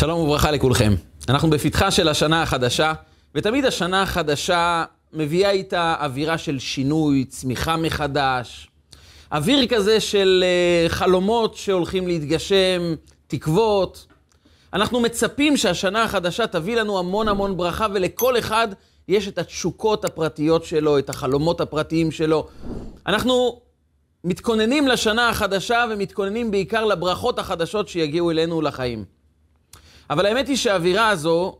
שלום וברכה לכולכם. אנחנו בפתחה של השנה החדשה, ותמיד השנה החדשה מביאה איתה אווירה של שינוי, צמיחה מחדש, אוויר כזה של uh, חלומות שהולכים להתגשם, תקוות. אנחנו מצפים שהשנה החדשה תביא לנו המון המון ברכה, ולכל אחד יש את התשוקות הפרטיות שלו, את החלומות הפרטיים שלו. אנחנו מתכוננים לשנה החדשה ומתכוננים בעיקר לברכות החדשות שיגיעו אלינו לחיים. אבל האמת היא שהאווירה הזו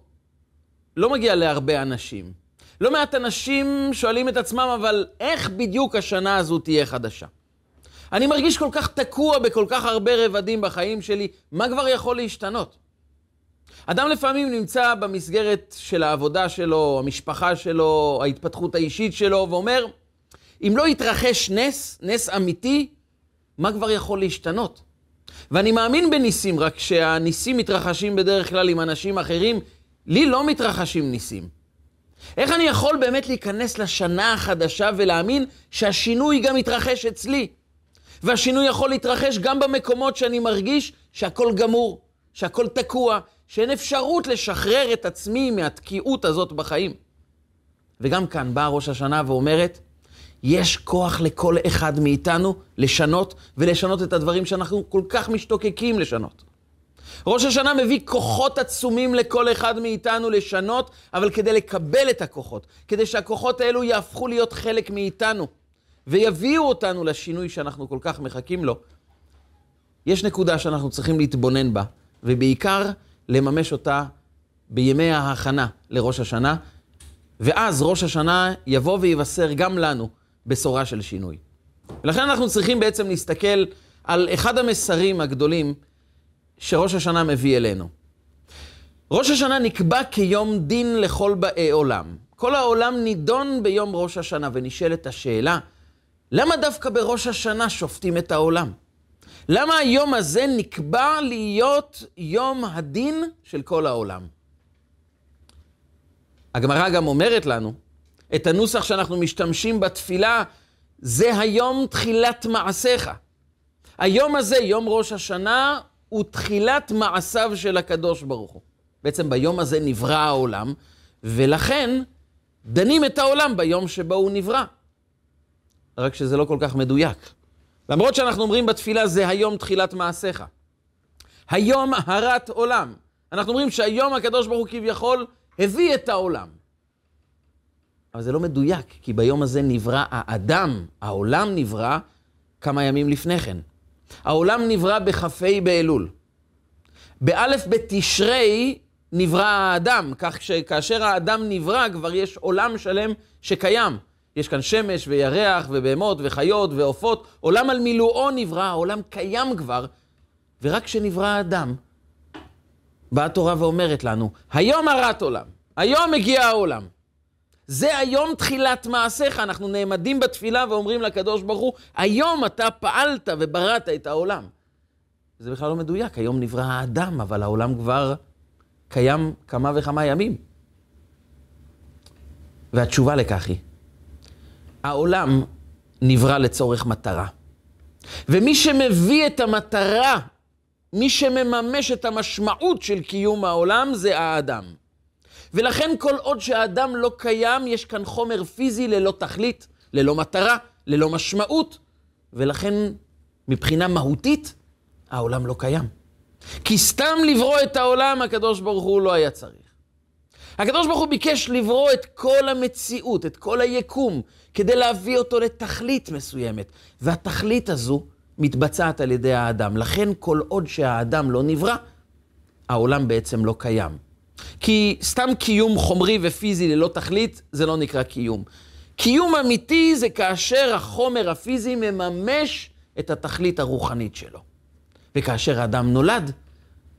לא מגיעה להרבה אנשים. לא מעט אנשים שואלים את עצמם, אבל איך בדיוק השנה הזו תהיה חדשה? אני מרגיש כל כך תקוע בכל כך הרבה רבדים בחיים שלי, מה כבר יכול להשתנות? אדם לפעמים נמצא במסגרת של העבודה שלו, המשפחה שלו, ההתפתחות האישית שלו, ואומר, אם לא יתרחש נס, נס אמיתי, מה כבר יכול להשתנות? ואני מאמין בניסים, רק שהניסים מתרחשים בדרך כלל עם אנשים אחרים, לי לא מתרחשים ניסים. איך אני יכול באמת להיכנס לשנה החדשה ולהאמין שהשינוי גם יתרחש אצלי? והשינוי יכול להתרחש גם במקומות שאני מרגיש שהכל גמור, שהכל תקוע, שאין אפשרות לשחרר את עצמי מהתקיעות הזאת בחיים. וגם כאן באה ראש השנה ואומרת, יש כוח לכל אחד מאיתנו לשנות ולשנות את הדברים שאנחנו כל כך משתוקקים לשנות. ראש השנה מביא כוחות עצומים לכל אחד מאיתנו לשנות, אבל כדי לקבל את הכוחות, כדי שהכוחות האלו יהפכו להיות חלק מאיתנו ויביאו אותנו לשינוי שאנחנו כל כך מחכים לו, יש נקודה שאנחנו צריכים להתבונן בה, ובעיקר לממש אותה בימי ההכנה לראש השנה, ואז ראש השנה יבוא ויבשר גם לנו בשורה של שינוי. ולכן אנחנו צריכים בעצם להסתכל על אחד המסרים הגדולים שראש השנה מביא אלינו. ראש השנה נקבע כיום דין לכל באי עולם. כל העולם נידון ביום ראש השנה, ונשאלת השאלה, למה דווקא בראש השנה שופטים את העולם? למה היום הזה נקבע להיות יום הדין של כל העולם? הגמרא גם אומרת לנו, את הנוסח שאנחנו משתמשים בתפילה, זה היום תחילת מעשיך. היום הזה, יום ראש השנה, הוא תחילת מעשיו של הקדוש ברוך הוא. בעצם ביום הזה נברא העולם, ולכן דנים את העולם ביום שבו הוא נברא. רק שזה לא כל כך מדויק. למרות שאנחנו אומרים בתפילה, זה היום תחילת מעשיך. היום הרת עולם. אנחנו אומרים שהיום הקדוש ברוך הוא כביכול הביא את העולם. אבל זה לא מדויק, כי ביום הזה נברא האדם, העולם נברא כמה ימים לפני כן. העולם נברא בכ"ה באלול. באלף בתשרי נברא האדם, כך שכאשר האדם נברא כבר יש עולם שלם שקיים. יש כאן שמש וירח ובהמות וחיות ועופות, עולם על מילואו נברא, העולם קיים כבר, ורק כשנברא האדם, באה התורה ואומרת לנו, היום הרת עולם, היום מגיע העולם. זה היום תחילת מעשיך, אנחנו נעמדים בתפילה ואומרים לקדוש ברוך הוא, היום אתה פעלת ובראת את העולם. זה בכלל לא מדויק, היום נברא האדם, אבל העולם כבר קיים כמה וכמה ימים. והתשובה לכך היא, העולם נברא לצורך מטרה. ומי שמביא את המטרה, מי שמממש את המשמעות של קיום העולם, זה האדם. ולכן כל עוד שהאדם לא קיים, יש כאן חומר פיזי ללא תכלית, ללא מטרה, ללא משמעות, ולכן מבחינה מהותית, העולם לא קיים. כי סתם לברוא את העולם, הקדוש ברוך הוא לא היה צריך. הקדוש ברוך הוא ביקש לברוא את כל המציאות, את כל היקום, כדי להביא אותו לתכלית מסוימת. והתכלית הזו מתבצעת על ידי האדם. לכן כל עוד שהאדם לא נברא, העולם בעצם לא קיים. כי סתם קיום חומרי ופיזי ללא תכלית, זה לא נקרא קיום. קיום אמיתי זה כאשר החומר הפיזי מממש את התכלית הרוחנית שלו. וכאשר האדם נולד,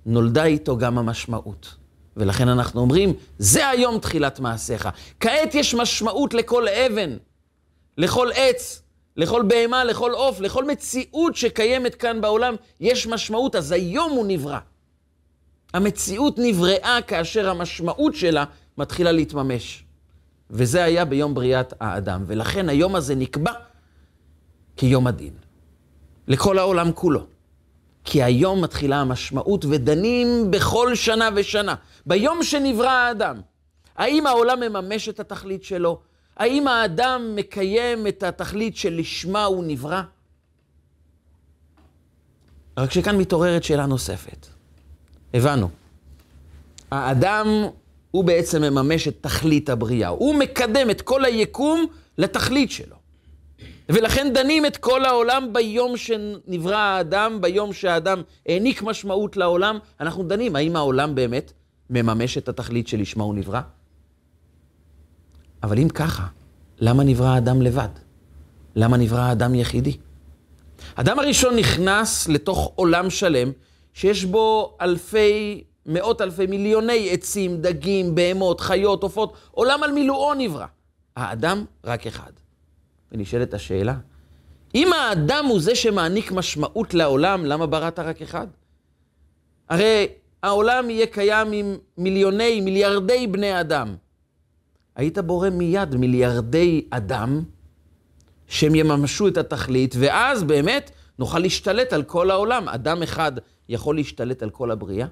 נולדה איתו גם המשמעות. ולכן אנחנו אומרים, זה היום תחילת מעשיך. כעת יש משמעות לכל אבן, לכל עץ, לכל בהמה, לכל עוף, לכל מציאות שקיימת כאן בעולם, יש משמעות, אז היום הוא נברא. המציאות נבראה כאשר המשמעות שלה מתחילה להתממש. וזה היה ביום בריאת האדם, ולכן היום הזה נקבע כיום הדין. לכל העולם כולו. כי היום מתחילה המשמעות ודנים בכל שנה ושנה. ביום שנברא האדם, האם העולם מממש את התכלית שלו? האם האדם מקיים את התכלית שלשמה הוא נברא? רק שכאן מתעוררת שאלה נוספת. הבנו. האדם הוא בעצם מממש את תכלית הבריאה. הוא מקדם את כל היקום לתכלית שלו. ולכן דנים את כל העולם ביום שנברא האדם, ביום שהאדם העניק משמעות לעולם, אנחנו דנים האם העולם באמת מממש את התכלית שלשמה הוא נברא? אבל אם ככה, למה נברא האדם לבד? למה נברא האדם יחידי? האדם הראשון נכנס לתוך עולם שלם שיש בו אלפי, מאות אלפי, מיליוני עצים, דגים, בהמות, חיות, עופות, עולם על מילואו נברא. האדם רק אחד. ונשאלת השאלה, אם האדם הוא זה שמעניק משמעות לעולם, למה בראת רק אחד? הרי העולם יהיה קיים עם מיליוני, מיליארדי בני אדם. היית בורא מיד מיליארדי אדם שהם יממשו את התכלית, ואז באמת נוכל להשתלט על כל העולם. אדם אחד יכול להשתלט על כל הבריאה?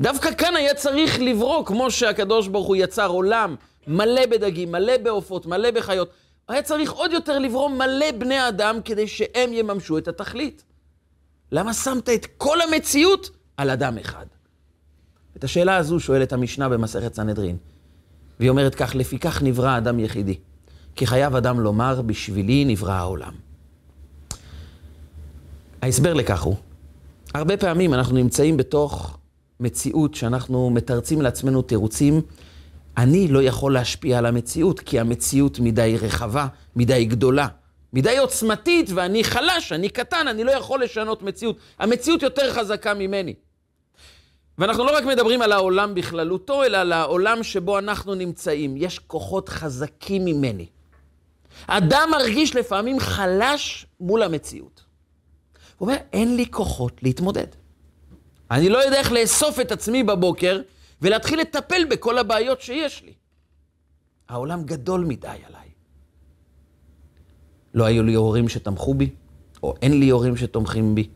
דווקא כאן היה צריך לברוא, כמו שהקדוש ברוך הוא יצר עולם מלא בדגים, מלא בעופות, מלא בחיות. היה צריך עוד יותר לברוא מלא בני אדם כדי שהם יממשו את התכלית. למה שמת את כל המציאות על אדם אחד? את השאלה הזו שואלת המשנה במסכת סנהדרין. והיא אומרת כך, לפיכך נברא אדם יחידי. כי חייב אדם לומר, בשבילי נברא העולם. ההסבר לכך הוא, הרבה פעמים אנחנו נמצאים בתוך מציאות שאנחנו מתרצים לעצמנו תירוצים, אני לא יכול להשפיע על המציאות, כי המציאות מדי רחבה, מדי גדולה, מדי עוצמתית, ואני חלש, אני קטן, אני לא יכול לשנות מציאות. המציאות יותר חזקה ממני. ואנחנו לא רק מדברים על העולם בכללותו, אלא על העולם שבו אנחנו נמצאים. יש כוחות חזקים ממני. אדם מרגיש לפעמים חלש מול המציאות. הוא אומר, אין לי כוחות להתמודד. אני לא יודע איך לאסוף את עצמי בבוקר ולהתחיל לטפל בכל הבעיות שיש לי. העולם גדול מדי עליי. לא היו לי הורים שתמכו בי, או אין לי הורים שתומכים בי.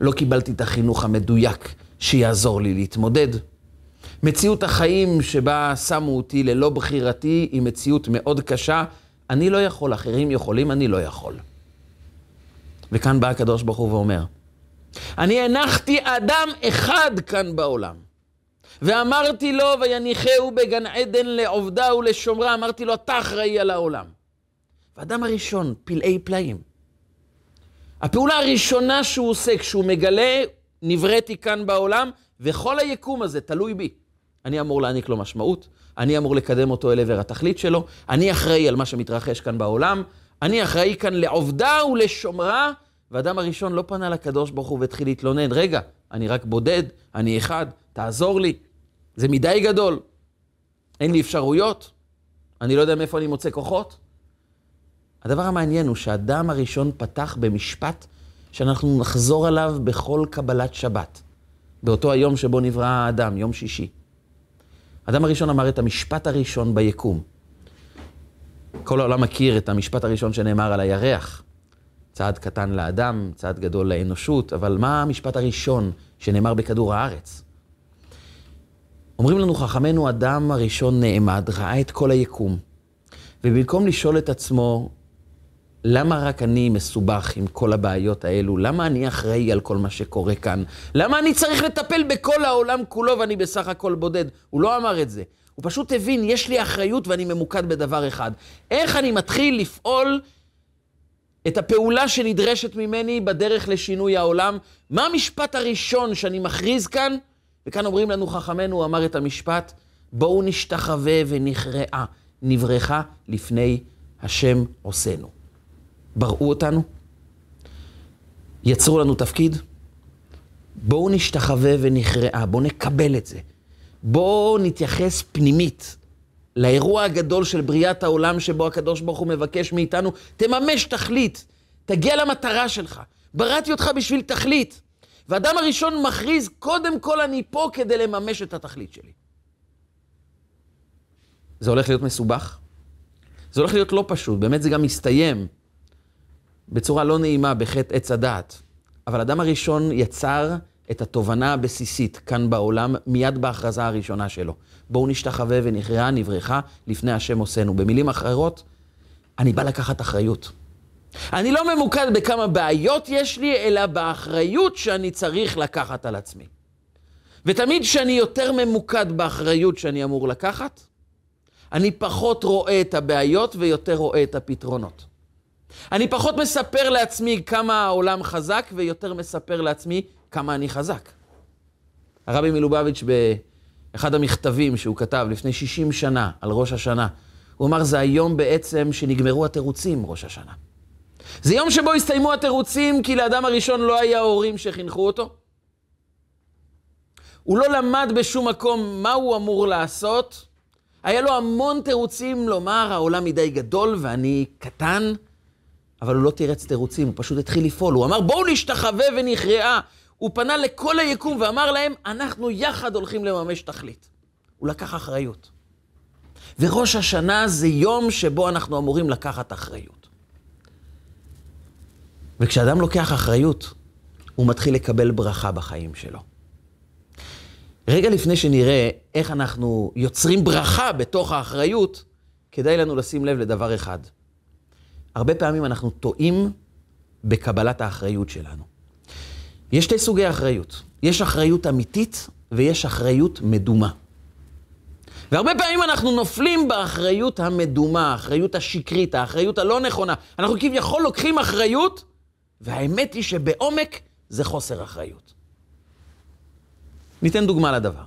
לא קיבלתי את החינוך המדויק שיעזור לי להתמודד. מציאות החיים שבה שמו אותי ללא בחירתי היא מציאות מאוד קשה. אני לא יכול, אחרים יכולים, אני לא יכול. וכאן בא הקדוש ברוך הוא ואומר, אני הנחתי אדם אחד כאן בעולם, ואמרתי לו, ויניחהו בגן עדן לעובדה ולשומרה, אמרתי לו, אתה אחראי על העולם. ואדם הראשון, פלאי פלאים. הפעולה הראשונה שהוא עושה כשהוא מגלה, נבראתי כאן בעולם, וכל היקום הזה תלוי בי. אני אמור להעניק לו משמעות, אני אמור לקדם אותו אל עבר התכלית שלו, אני אחראי על מה שמתרחש כאן בעולם, אני אחראי כאן לעובדה ולשומרה, ואדם הראשון לא פנה לקדוש ברוך הוא והתחיל להתלונן, רגע, אני רק בודד, אני אחד, תעזור לי. זה מדי גדול, אין לי אפשרויות, אני לא יודע מאיפה אני מוצא כוחות. הדבר המעניין הוא שהאדם הראשון פתח במשפט שאנחנו נחזור עליו בכל קבלת שבת, באותו היום שבו נברא האדם, יום שישי. האדם הראשון אמר את המשפט הראשון ביקום. כל העולם מכיר את המשפט הראשון שנאמר על הירח. צעד קטן לאדם, צעד גדול לאנושות, אבל מה המשפט הראשון שנאמר בכדור הארץ? אומרים לנו חכמינו, אדם הראשון נעמד, ראה את כל היקום, ובמקום לשאול את עצמו, למה רק אני מסובך עם כל הבעיות האלו? למה אני אחראי על כל מה שקורה כאן? למה אני צריך לטפל בכל העולם כולו ואני בסך הכל בודד? הוא לא אמר את זה. הוא פשוט הבין, יש לי אחריות ואני ממוקד בדבר אחד. איך אני מתחיל לפעול את הפעולה שנדרשת ממני בדרך לשינוי העולם? מה המשפט הראשון שאני מכריז כאן? וכאן אומרים לנו חכמינו, הוא אמר את המשפט, בואו נשתחווה ונכרעה, נברכה לפני השם עושנו. בראו אותנו, יצרו לנו תפקיד, בואו נשתחווה ונכרעה, בואו נקבל את זה. בואו נתייחס פנימית לאירוע הגדול של בריאת העולם שבו הקדוש ברוך הוא מבקש מאיתנו, תממש תכלית, תגיע למטרה שלך. בראתי אותך בשביל תכלית. ואדם הראשון מכריז, קודם כל אני פה כדי לממש את התכלית שלי. זה הולך להיות מסובך? זה הולך להיות לא פשוט, באמת זה גם מסתיים בצורה לא נעימה בחטא עץ הדעת. אבל אדם הראשון יצר את התובנה הבסיסית כאן בעולם, מיד בהכרזה הראשונה שלו. בואו נשתחווה ונכרעה נברכה לפני השם עושנו. במילים אחרות, אני בא לקחת אחריות. אני לא ממוקד בכמה בעיות יש לי, אלא באחריות שאני צריך לקחת על עצמי. ותמיד כשאני יותר ממוקד באחריות שאני אמור לקחת, אני פחות רואה את הבעיות ויותר רואה את הפתרונות. אני פחות מספר לעצמי כמה העולם חזק ויותר מספר לעצמי כמה אני חזק. הרבי מלובביץ' באחד המכתבים שהוא כתב לפני 60 שנה על ראש השנה, הוא אמר, זה היום בעצם שנגמרו התירוצים, ראש השנה. זה יום שבו הסתיימו התירוצים כי לאדם הראשון לא היה הורים שחינכו אותו. הוא לא למד בשום מקום מה הוא אמור לעשות. היה לו המון תירוצים לומר, העולם מדי גדול ואני קטן, אבל הוא לא תירץ תירוצים, הוא פשוט התחיל לפעול. הוא אמר, בואו נשתחווה ונכרעה. הוא פנה לכל היקום ואמר להם, אנחנו יחד הולכים לממש תכלית. הוא לקח אחריות. וראש השנה זה יום שבו אנחנו אמורים לקחת אחריות. וכשאדם לוקח אחריות, הוא מתחיל לקבל ברכה בחיים שלו. רגע לפני שנראה איך אנחנו יוצרים ברכה בתוך האחריות, כדאי לנו לשים לב לדבר אחד. הרבה פעמים אנחנו טועים בקבלת האחריות שלנו. יש שתי סוגי אחריות. יש אחריות אמיתית ויש אחריות מדומה. והרבה פעמים אנחנו נופלים באחריות המדומה, האחריות השקרית, האחריות הלא נכונה. אנחנו כביכול לוקחים אחריות, והאמת היא שבעומק זה חוסר אחריות. ניתן דוגמה לדבר.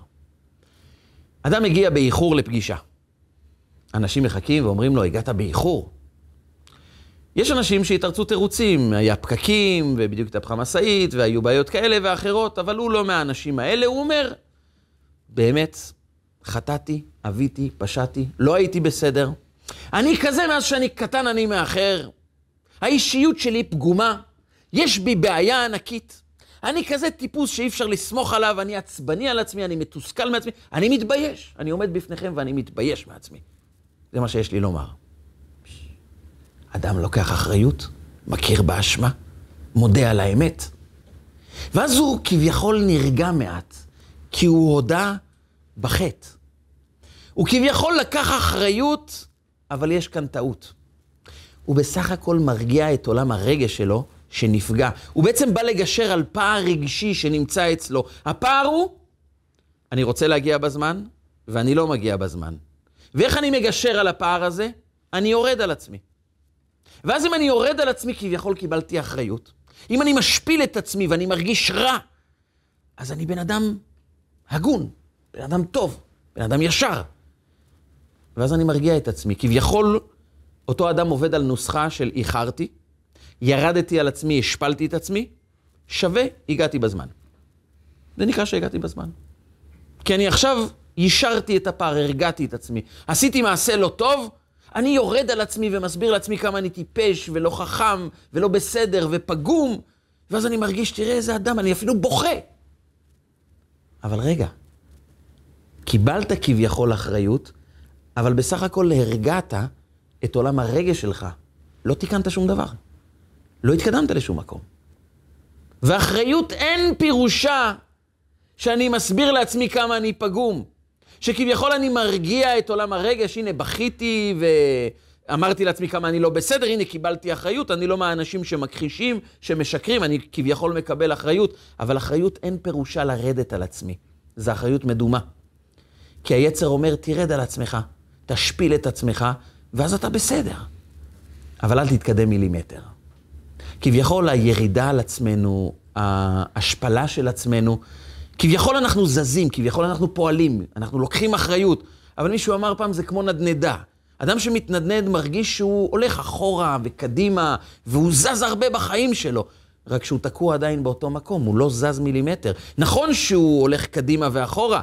אדם מגיע באיחור לפגישה. אנשים מחכים ואומרים לו, הגעת באיחור. יש אנשים שהתרצו תירוצים, היה פקקים, ובדיוק התהפכה משאית, והיו בעיות כאלה ואחרות, אבל הוא לא מהאנשים האלה, הוא אומר, באמת, חטאתי, אביתי, פשעתי, לא הייתי בסדר. אני כזה מאז שאני קטן, אני מאחר. האישיות שלי פגומה, יש בי בעיה ענקית. אני כזה טיפוס שאי אפשר לסמוך עליו, אני עצבני על עצמי, אני מתוסכל מעצמי, אני מתבייש. אני עומד בפניכם ואני מתבייש מעצמי. זה מה שיש לי לומר. אדם לוקח אחריות, מכיר באשמה, מודה על האמת. ואז הוא כביכול נרגע מעט, כי הוא הודה בחטא. הוא כביכול לקח אחריות, אבל יש כאן טעות. הוא בסך הכל מרגיע את עולם הרגש שלו, שנפגע. הוא בעצם בא לגשר על פער רגשי שנמצא אצלו. הפער הוא, אני רוצה להגיע בזמן, ואני לא מגיע בזמן. ואיך אני מגשר על הפער הזה? אני יורד על עצמי. ואז אם אני יורד על עצמי, כביכול קיבלתי אחריות. אם אני משפיל את עצמי ואני מרגיש רע, אז אני בן אדם הגון, בן אדם טוב, בן אדם ישר. ואז אני מרגיע את עצמי. כביכול, אותו אדם עובד על נוסחה של איחרתי, ירדתי על עצמי, השפלתי את עצמי, שווה, הגעתי בזמן. זה נקרא שהגעתי בזמן. כי אני עכשיו יישרתי את הפער, הרגעתי את עצמי. עשיתי מעשה לא טוב, אני יורד על עצמי ומסביר לעצמי כמה אני טיפש ולא חכם ולא בסדר ופגום, ואז אני מרגיש, תראה איזה אדם, אני אפילו בוכה. אבל רגע, קיבלת כביכול אחריות, אבל בסך הכל הרגעת את עולם הרגש שלך. לא תיקנת שום דבר. לא התקדמת לשום מקום. ואחריות אין פירושה שאני מסביר לעצמי כמה אני פגום. שכביכול אני מרגיע את עולם הרגש, הנה בכיתי ואמרתי לעצמי כמה אני לא בסדר, הנה קיבלתי אחריות, אני לא מהאנשים שמכחישים, שמשקרים, אני כביכול מקבל אחריות, אבל אחריות אין פירושה לרדת על עצמי, זו אחריות מדומה. כי היצר אומר, תרד על עצמך, תשפיל את עצמך, ואז אתה בסדר. אבל אל תתקדם מילימטר. כביכול הירידה על עצמנו, ההשפלה של עצמנו, כביכול אנחנו זזים, כביכול אנחנו פועלים, אנחנו לוקחים אחריות, אבל מישהו אמר פעם, זה כמו נדנדה. אדם שמתנדנד מרגיש שהוא הולך אחורה וקדימה, והוא זז הרבה בחיים שלו. רק שהוא תקוע עדיין באותו מקום, הוא לא זז מילימטר. נכון שהוא הולך קדימה ואחורה,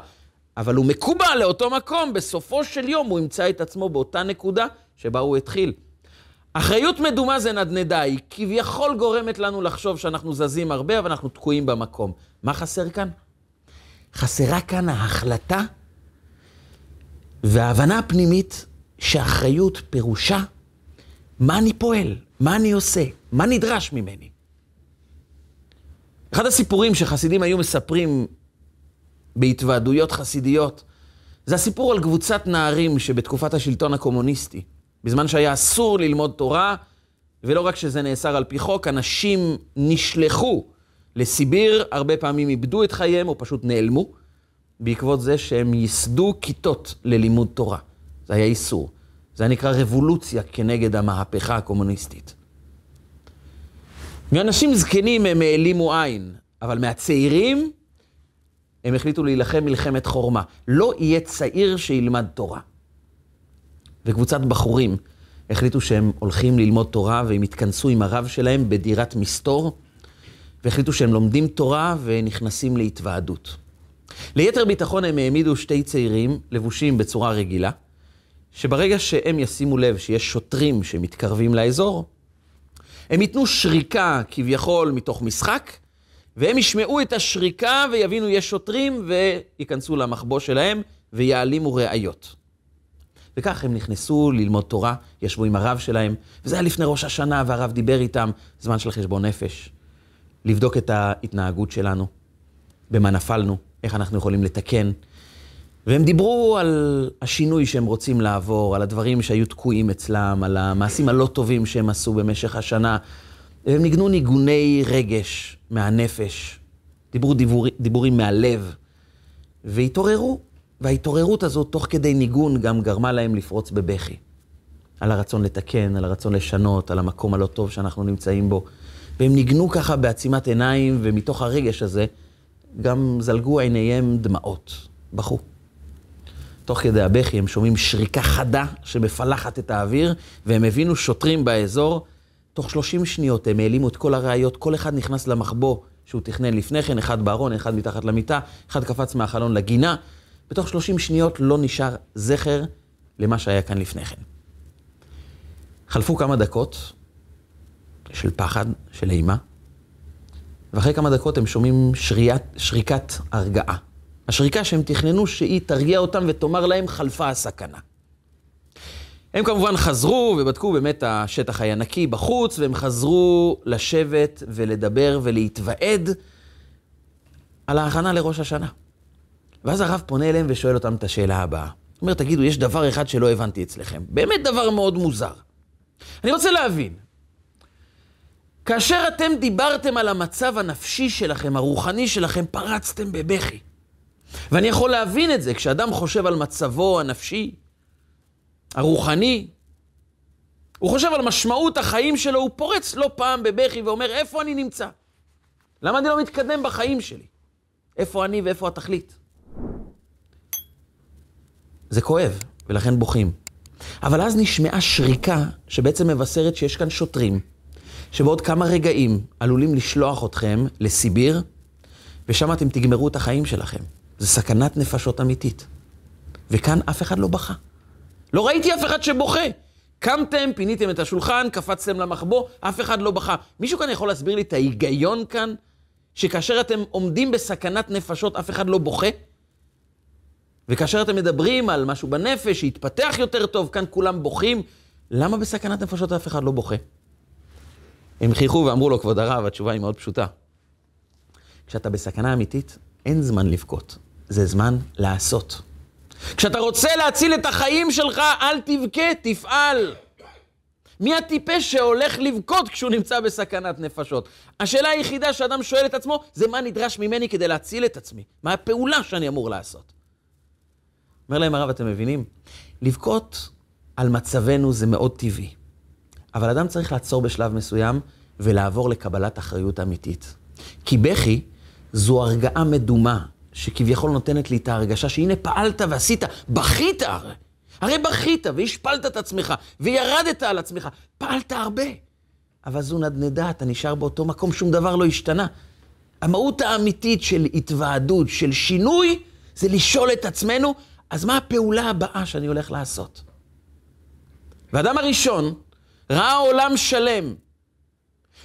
אבל הוא מקובע לאותו מקום, בסופו של יום הוא ימצא את עצמו באותה נקודה שבה הוא התחיל. אחריות מדומה זה נדנדה, היא כביכול גורמת לנו לחשוב שאנחנו זזים הרבה, אבל אנחנו תקועים במקום. מה חסר כאן? חסרה כאן ההחלטה וההבנה הפנימית שאחריות פירושה מה אני פועל, מה אני עושה, מה נדרש ממני. אחד הסיפורים שחסידים היו מספרים בהתוועדויות חסידיות, זה הסיפור על קבוצת נערים שבתקופת השלטון הקומוניסטי, בזמן שהיה אסור ללמוד תורה, ולא רק שזה נאסר על פי חוק, אנשים נשלחו לסיביר, הרבה פעמים איבדו את חייהם או פשוט נעלמו, בעקבות זה שהם ייסדו כיתות ללימוד תורה. זה היה איסור. זה נקרא רבולוציה כנגד המהפכה הקומוניסטית. מאנשים זקנים הם העלימו עין, אבל מהצעירים הם החליטו להילחם מלחמת חורמה. לא יהיה צעיר שילמד תורה. וקבוצת בחורים החליטו שהם הולכים ללמוד תורה והם התכנסו עם הרב שלהם בדירת מסתור, והחליטו שהם לומדים תורה ונכנסים להתוועדות. ליתר ביטחון הם העמידו שתי צעירים לבושים בצורה רגילה, שברגע שהם ישימו לב שיש שוטרים שמתקרבים לאזור, הם ייתנו שריקה כביכול מתוך משחק, והם ישמעו את השריקה ויבינו יש שוטרים וייכנסו למחבוא שלהם ויעלימו ראיות. וכך הם נכנסו ללמוד תורה, ישבו עם הרב שלהם, וזה היה לפני ראש השנה והרב דיבר איתם, זמן של חשבון נפש, לבדוק את ההתנהגות שלנו, במה נפלנו, איך אנחנו יכולים לתקן. והם דיברו על השינוי שהם רוצים לעבור, על הדברים שהיו תקועים אצלם, על המעשים הלא טובים שהם עשו במשך השנה. והם ניגנו ניגוני רגש מהנפש, דיברו דיבור, דיבורים מהלב, והתעוררו. וההתעוררות הזאת, תוך כדי ניגון, גם גרמה להם לפרוץ בבכי. על הרצון לתקן, על הרצון לשנות, על המקום הלא טוב שאנחנו נמצאים בו. והם ניגנו ככה בעצימת עיניים, ומתוך הרגש הזה גם זלגו עיניהם דמעות, בכו. תוך כדי הבכי הם שומעים שריקה חדה שמפלחת את האוויר, והם הבינו שוטרים באזור. תוך 30 שניות הם העלימו את כל הראיות, כל אחד נכנס למחבוא שהוא תכנן לפני כן, אחד בארון, אחד מתחת למיטה, אחד קפץ מהחלון לגינה. בתוך 30 שניות לא נשאר זכר למה שהיה כאן לפני כן. חלפו כמה דקות של פחד, של אימה, ואחרי כמה דקות הם שומעים שריית, שריקת הרגעה. השריקה שהם תכננו שהיא תרגיע אותם ותאמר להם חלפה הסכנה. הם כמובן חזרו ובדקו, באמת השטח היה נקי בחוץ, והם חזרו לשבת ולדבר ולהתוועד על ההכנה לראש השנה. ואז הרב פונה אליהם ושואל אותם את השאלה הבאה. הוא אומר, תגידו, יש דבר אחד שלא הבנתי אצלכם. באמת דבר מאוד מוזר. אני רוצה להבין, כאשר אתם דיברתם על המצב הנפשי שלכם, הרוחני שלכם, פרצתם בבכי. ואני יכול להבין את זה, כשאדם חושב על מצבו הנפשי, הרוחני, הוא חושב על משמעות החיים שלו, הוא פורץ לא פעם בבכי ואומר, איפה אני נמצא? למה אני לא מתקדם בחיים שלי? איפה אני ואיפה התכלית? זה כואב, ולכן בוכים. אבל אז נשמעה שריקה שבעצם מבשרת שיש כאן שוטרים, שבעוד כמה רגעים עלולים לשלוח אתכם לסיביר, ושם אתם תגמרו את החיים שלכם. זה סכנת נפשות אמיתית. וכאן אף אחד לא בכה. לא ראיתי אף אחד שבוכה. קמתם, פיניתם את השולחן, קפצתם למחבוא, אף אחד לא בכה. מישהו כאן יכול להסביר לי את ההיגיון כאן, שכאשר אתם עומדים בסכנת נפשות, אף אחד לא בוכה? וכאשר אתם מדברים על משהו בנפש שיתפתח יותר טוב, כאן כולם בוכים, למה בסכנת נפשות אף אחד לא בוכה? הם חייכו ואמרו לו, כבוד הרב, התשובה היא מאוד פשוטה. כשאתה בסכנה אמיתית, אין זמן לבכות, זה זמן לעשות. כשאתה רוצה להציל את החיים שלך, אל תבכה, תפעל. מי הטיפש שהולך לבכות כשהוא נמצא בסכנת נפשות? השאלה היחידה שאדם שואל את עצמו, זה מה נדרש ממני כדי להציל את עצמי? מה הפעולה שאני אמור לעשות? אומר להם הרב, אתם מבינים? לבכות על מצבנו זה מאוד טבעי. אבל אדם צריך לעצור בשלב מסוים ולעבור לקבלת אחריות אמיתית. כי בכי זו הרגעה מדומה, שכביכול נותנת לי את ההרגשה שהנה פעלת ועשית, בכית הרי. הרי בכית והשפלת את עצמך וירדת על עצמך, פעלת הרבה. אבל זו נדנדה, אתה נשאר באותו מקום, שום דבר לא השתנה. המהות האמיתית של התוועדות, של שינוי, זה לשאול את עצמנו, אז מה הפעולה הבאה שאני הולך לעשות? והאדם הראשון ראה עולם שלם,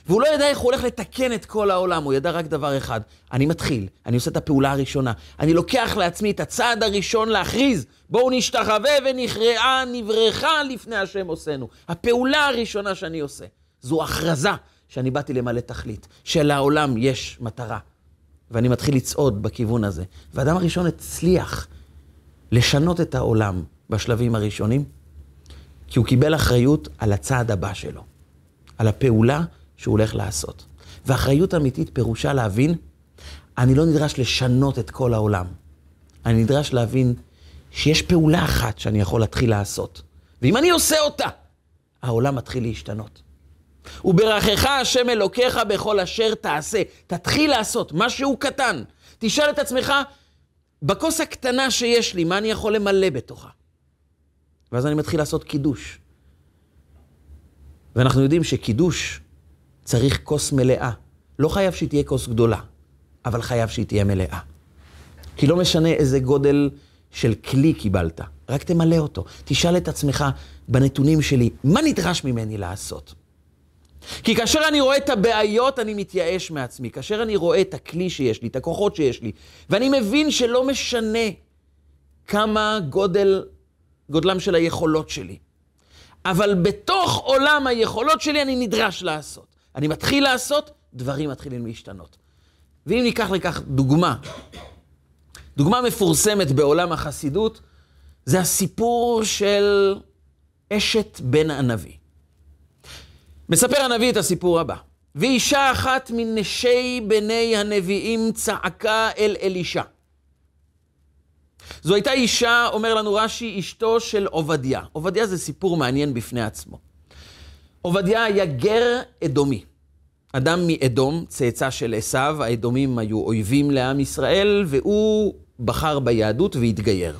והוא לא ידע איך הוא הולך לתקן את כל העולם, הוא ידע רק דבר אחד, אני מתחיל, אני עושה את הפעולה הראשונה, אני לוקח לעצמי את הצעד הראשון להכריז, בואו נשתחווה ונכרעה נברכה לפני השם עושנו. הפעולה הראשונה שאני עושה, זו הכרזה שאני באתי למלא תכלית, שלעולם יש מטרה. ואני מתחיל לצעוד בכיוון הזה. והאדם הראשון הצליח לשנות את העולם בשלבים הראשונים, כי הוא קיבל אחריות על הצעד הבא שלו, על הפעולה שהוא הולך לעשות. ואחריות אמיתית פירושה להבין, אני לא נדרש לשנות את כל העולם. אני נדרש להבין שיש פעולה אחת שאני יכול להתחיל לעשות. ואם אני עושה אותה, העולם מתחיל להשתנות. וברכך השם אלוקיך בכל אשר תעשה. תתחיל לעשות משהו קטן. תשאל את עצמך, בכוס הקטנה שיש לי, מה אני יכול למלא בתוכה? ואז אני מתחיל לעשות קידוש. ואנחנו יודעים שקידוש צריך כוס מלאה. לא חייב שהיא תהיה כוס גדולה, אבל חייב שהיא תהיה מלאה. כי לא משנה איזה גודל של כלי קיבלת, רק תמלא אותו. תשאל את עצמך בנתונים שלי, מה נדרש ממני לעשות? כי כאשר אני רואה את הבעיות, אני מתייאש מעצמי. כאשר אני רואה את הכלי שיש לי, את הכוחות שיש לי, ואני מבין שלא משנה כמה גודל, גודלם של היכולות שלי, אבל בתוך עולם היכולות שלי אני נדרש לעשות. אני מתחיל לעשות, דברים מתחילים להשתנות. ואם ניקח לכך דוגמה, דוגמה מפורסמת בעולם החסידות, זה הסיפור של אשת בן הנביא. מספר הנביא את הסיפור הבא. ואישה אחת מנשי בני הנביאים צעקה אל אלישע. זו הייתה אישה, אומר לנו רש"י, אשתו של עובדיה. עובדיה זה סיפור מעניין בפני עצמו. עובדיה היה גר אדומי. אדם מאדום, צאצא של עשיו, האדומים היו אויבים לעם ישראל, והוא בחר ביהדות והתגייר.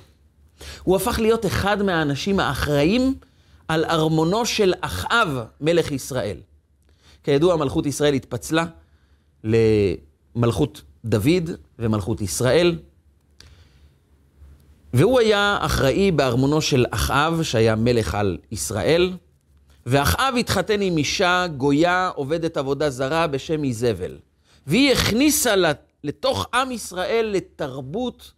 הוא הפך להיות אחד מהאנשים האחראים על ארמונו של אחאב, מלך ישראל. כידוע, מלכות ישראל התפצלה למלכות דוד ומלכות ישראל, והוא היה אחראי בארמונו של אחאב, שהיה מלך על ישראל, ואחאב התחתן עם אישה גויה, עובדת עבודה זרה בשם איזבל. והיא הכניסה לתוך עם ישראל לתרבות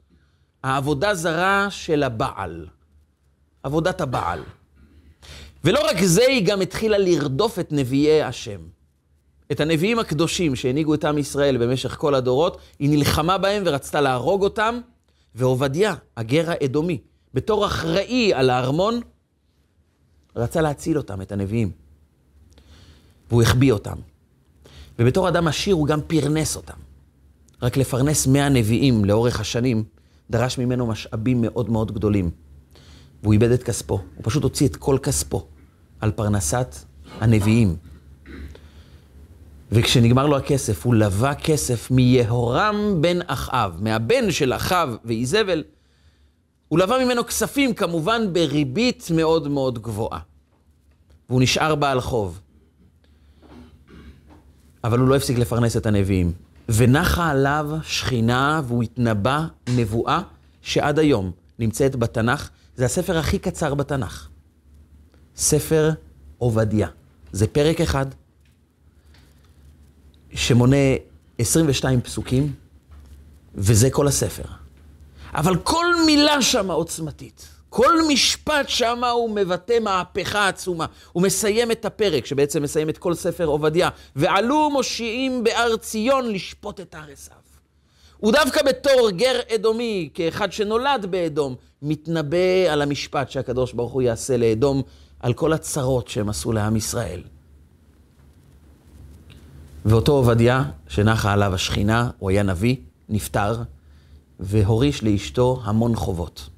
העבודה זרה של הבעל, עבודת הבעל. ולא רק זה, היא גם התחילה לרדוף את נביאי השם. את הנביאים הקדושים שהנהיגו את עם ישראל במשך כל הדורות, היא נלחמה בהם ורצתה להרוג אותם, ועובדיה, הגר האדומי, בתור אחראי על הארמון, רצה להציל אותם, את הנביאים. והוא החביא אותם. ובתור אדם עשיר הוא גם פרנס אותם. רק לפרנס מאה נביאים לאורך השנים, דרש ממנו משאבים מאוד מאוד גדולים. והוא איבד את כספו. הוא פשוט הוציא את כל כספו על פרנסת הנביאים. וכשנגמר לו הכסף, הוא לווה כסף מיהורם בן אחאב, מהבן של אחאב ואיזבל, הוא לווה ממנו כספים, כמובן בריבית מאוד מאוד גבוהה. והוא נשאר בעל חוב. אבל הוא לא הפסיק לפרנס את הנביאים. ונחה עליו שכינה והוא התנבא נבואה שעד היום נמצאת בתנ"ך, זה הספר הכי קצר בתנ"ך. ספר עובדיה. זה פרק אחד שמונה 22 פסוקים, וזה כל הספר. אבל כל מילה שם עוצמתית. כל משפט שם הוא מבטא מהפכה עצומה. הוא מסיים את הפרק, שבעצם מסיים את כל ספר עובדיה. ועלו מושיעים בהר ציון לשפוט את הר עשיו. ודווקא בתור גר אדומי, כאחד שנולד באדום, מתנבא על המשפט שהקדוש ברוך הוא יעשה לאדום, על כל הצרות שהם עשו לעם ישראל. ואותו עובדיה, שנחה עליו השכינה, הוא היה נביא, נפטר, והוריש לאשתו המון חובות.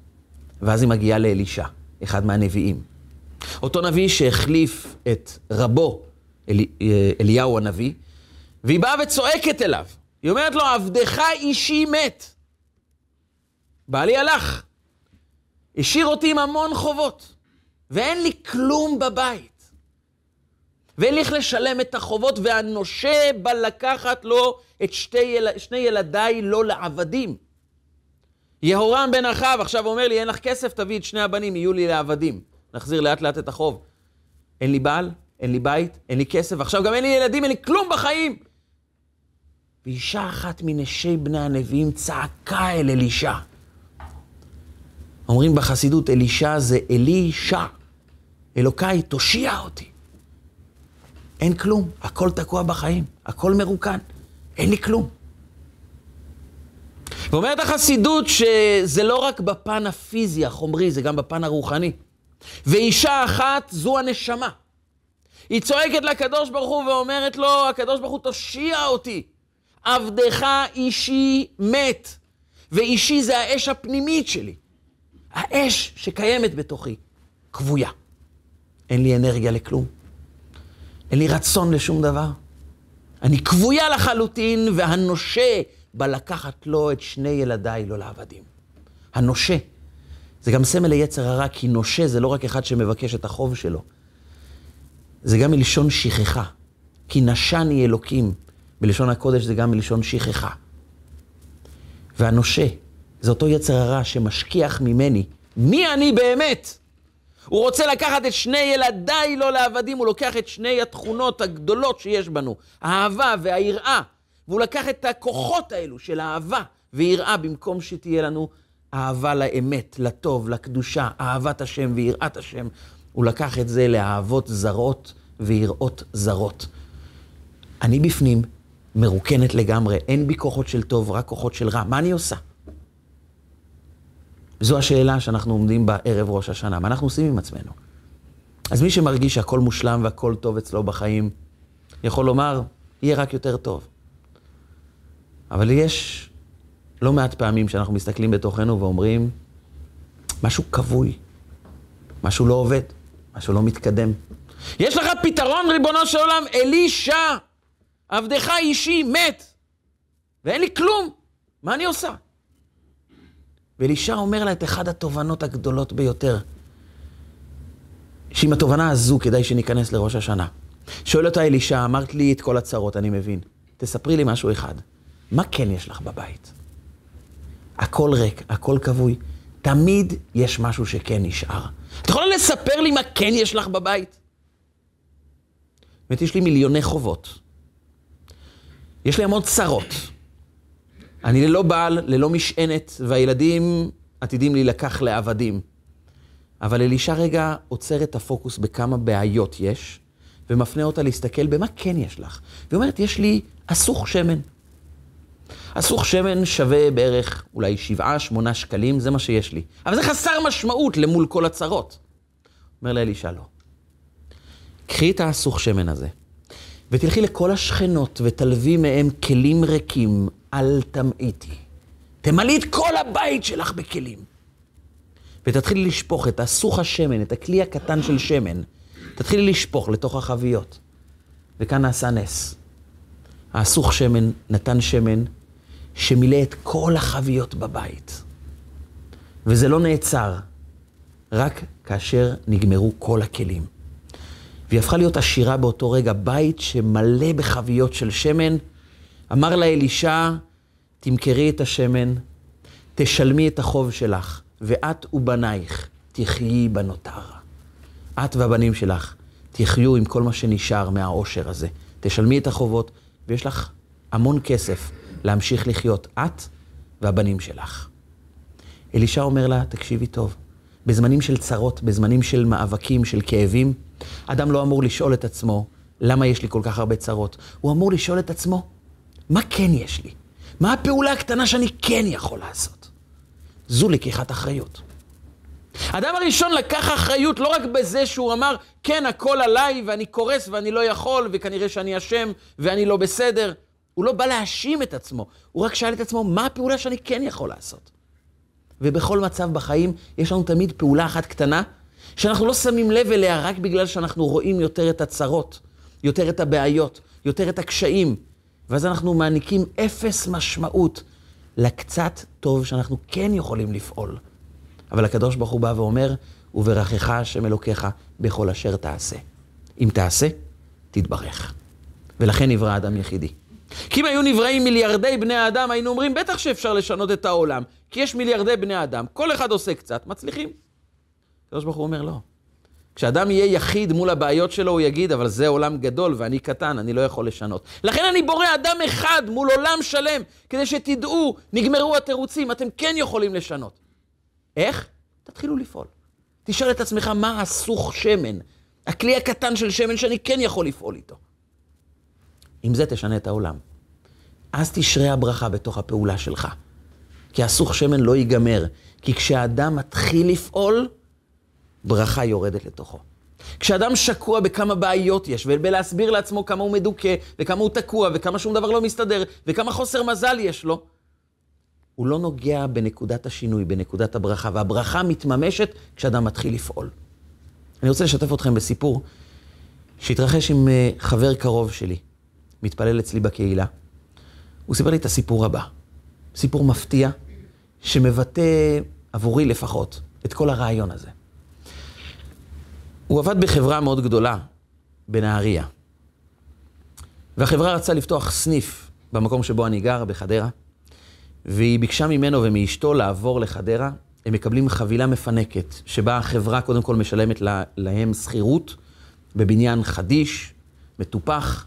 ואז היא מגיעה לאלישע, אחד מהנביאים. אותו נביא שהחליף את רבו, אל... אליהו הנביא, והיא באה וצועקת אליו. היא אומרת לו, עבדך אישי מת. בעלי הלך, השאיר אותי עם המון חובות, ואין לי כלום בבית. איך לשלם את החובות, והנושה בא לקחת לו את שתי יל... שני ילדיי לא לעבדים. יהורם בן אחאב עכשיו אומר לי, אין לך כסף, תביא את שני הבנים, יהיו לי לעבדים. נחזיר לאט לאט את החוב. אין לי בעל, אין לי בית, אין לי כסף, עכשיו גם אין לי ילדים, אין לי כלום בחיים. ואישה אחת מנשי בני הנביאים צעקה אל אלישע. אומרים בחסידות, אלישע זה אלישע. אלוקיי, תושיע אותי. אין כלום, הכל תקוע בחיים, הכל מרוקן, אין לי כלום. ואומרת החסידות שזה לא רק בפן הפיזי, החומרי, זה גם בפן הרוחני. ואישה אחת זו הנשמה. היא צועקת לקדוש ברוך הוא ואומרת לו, הקדוש ברוך הוא תושיע אותי. עבדך אישי מת, ואישי זה האש הפנימית שלי. האש שקיימת בתוכי, כבויה. אין לי אנרגיה לכלום. אין לי רצון לשום דבר. אני כבויה לחלוטין, והנושה בא לקחת לו את שני ילדיי לא לעבדים. הנושה. זה גם סמל ליצר הרע, כי נושה זה לא רק אחד שמבקש את החוב שלו. זה גם מלשון שכחה. כי נשני אלוקים, בלשון הקודש זה גם מלשון שכחה. והנושה, זה אותו יצר הרע שמשכיח ממני. מי אני באמת? הוא רוצה לקחת את שני ילדיי לא לעבדים, הוא לוקח את שני התכונות הגדולות שיש בנו, האהבה והיראה, והוא לקח את הכוחות האלו של אהבה ויראה במקום שתהיה לנו אהבה לאמת, לטוב, לקדושה, אהבת השם ויראת השם. הוא לקח את זה לאהבות זרות ויראות זרות. אני בפנים מרוקנת לגמרי, אין בי כוחות של טוב, רק כוחות של רע. מה אני עושה? זו השאלה שאנחנו עומדים בה ערב ראש השנה. מה אנחנו עושים עם עצמנו? אז מי שמרגיש שהכל מושלם והכל טוב אצלו בחיים, יכול לומר, יהיה רק יותר טוב. אבל יש לא מעט פעמים שאנחנו מסתכלים בתוכנו ואומרים, משהו כבוי, משהו לא עובד, משהו לא מתקדם. יש לך פתרון, ריבונו של עולם, אלישע, עבדך אישי מת, ואין לי כלום, מה אני עושה? ואלישע אומר לה את אחת התובנות הגדולות ביותר, שעם התובנה הזו כדאי שניכנס לראש השנה. שואל אותה אלישע, אמרת לי את כל הצרות, אני מבין. תספרי לי משהו אחד. מה כן יש לך בבית? הכל ריק, הכל כבוי. תמיד יש משהו שכן נשאר. את יכולה לספר לי מה כן יש לך בבית? באמת, יש לי מיליוני חובות. יש לי המון צרות. אני ללא בעל, ללא משענת, והילדים עתידים להילקח לעבדים. אבל אלישע רגע עוצר את הפוקוס בכמה בעיות יש, ומפנה אותה להסתכל במה כן יש לך. והיא אומרת, יש לי אסוך שמן. אסוך שמן שווה בערך אולי 7-8 שקלים, זה מה שיש לי. אבל זה חסר משמעות למול כל הצרות. אומר לאלישע, לא. קחי את האסוך שמן הזה, ותלכי לכל השכנות ותלווי מהם כלים ריקים, אל תמעיטי. תמלאי את כל הבית שלך בכלים. ותתחילי לשפוך את הסוך השמן, את הכלי הקטן של שמן, תתחילי לשפוך לתוך החביות. וכאן נעשה נס. האסוך שמן נתן שמן שמילא את כל החביות בבית. וזה לא נעצר, רק כאשר נגמרו כל הכלים. והיא הפכה להיות עשירה באותו רגע, בית שמלא בחביות של שמן. אמר לה אלישע, תמכרי את השמן, תשלמי את החוב שלך, ואת ובנייך תחיי בנותר. את והבנים שלך תחיו עם כל מה שנשאר מהעושר הזה. תשלמי את החובות, ויש לך המון כסף להמשיך לחיות, את והבנים שלך. אלישע אומר לה, תקשיבי טוב, בזמנים של צרות, בזמנים של מאבקים, של כאבים, אדם לא אמור לשאול את עצמו, למה יש לי כל כך הרבה צרות? הוא אמור לשאול את עצמו, מה כן יש לי? מה הפעולה הקטנה שאני כן יכול לעשות? זו לקיחת אחריות. האדם הראשון לקח אחריות לא רק בזה שהוא אמר, כן, הכל עליי ואני קורס ואני לא יכול וכנראה שאני אשם ואני לא בסדר. הוא לא בא להאשים את עצמו, הוא רק שאל את עצמו, מה הפעולה שאני כן יכול לעשות? ובכל מצב בחיים יש לנו תמיד פעולה אחת קטנה, שאנחנו לא שמים לב אליה רק בגלל שאנחנו רואים יותר את הצרות, יותר את הבעיות, יותר את הקשיים, ואז אנחנו מעניקים אפס משמעות לקצת טוב שאנחנו כן יכולים לפעול. אבל הקדוש ברוך הוא בא ואומר, וברכך השם אלוקיך בכל אשר תעשה. אם תעשה, תתברך. ולכן נברא אדם יחידי. כי אם היו נבראים מיליארדי בני האדם, היינו אומרים, בטח שאפשר לשנות את העולם, כי יש מיליארדי בני אדם, כל אחד עושה קצת, מצליחים. הקדוש ברוך הוא אומר, לא. כשאדם יהיה יחיד מול הבעיות שלו, הוא יגיד, אבל זה עולם גדול ואני קטן, אני לא יכול לשנות. לכן אני בורא אדם אחד מול עולם שלם, כדי שתדעו, נגמרו התירוצים, אתם כן יכולים לשנות. איך? תתחילו לפעול. תשאל את עצמך, מה הסוך שמן? הכלי הקטן של שמן שאני כן יכול לפעול איתו. עם זה תשנה את העולם. אז תשרה הברכה בתוך הפעולה שלך. כי הסוך שמן לא ייגמר. כי כשאדם מתחיל לפעול, ברכה יורדת לתוכו. כשאדם שקוע בכמה בעיות יש, ובלהסביר לעצמו כמה הוא מדוכא, וכמה הוא תקוע, וכמה שום דבר לא מסתדר, וכמה חוסר מזל יש לו, הוא לא נוגע בנקודת השינוי, בנקודת הברכה, והברכה מתממשת כשאדם מתחיל לפעול. אני רוצה לשתף אתכם בסיפור שהתרחש עם אה, חבר קרוב שלי, מתפלל אצלי בקהילה. הוא סיפר לי את הסיפור הבא, סיפור מפתיע, שמבטא, עבורי לפחות, את כל הרעיון הזה. הוא עבד בחברה מאוד גדולה בנהריה. והחברה רצה לפתוח סניף במקום שבו אני גר, בחדרה, והיא ביקשה ממנו ומאשתו לעבור לחדרה. הם מקבלים חבילה מפנקת, שבה החברה קודם כל משלמת לה, להם שכירות בבניין חדיש, מטופח,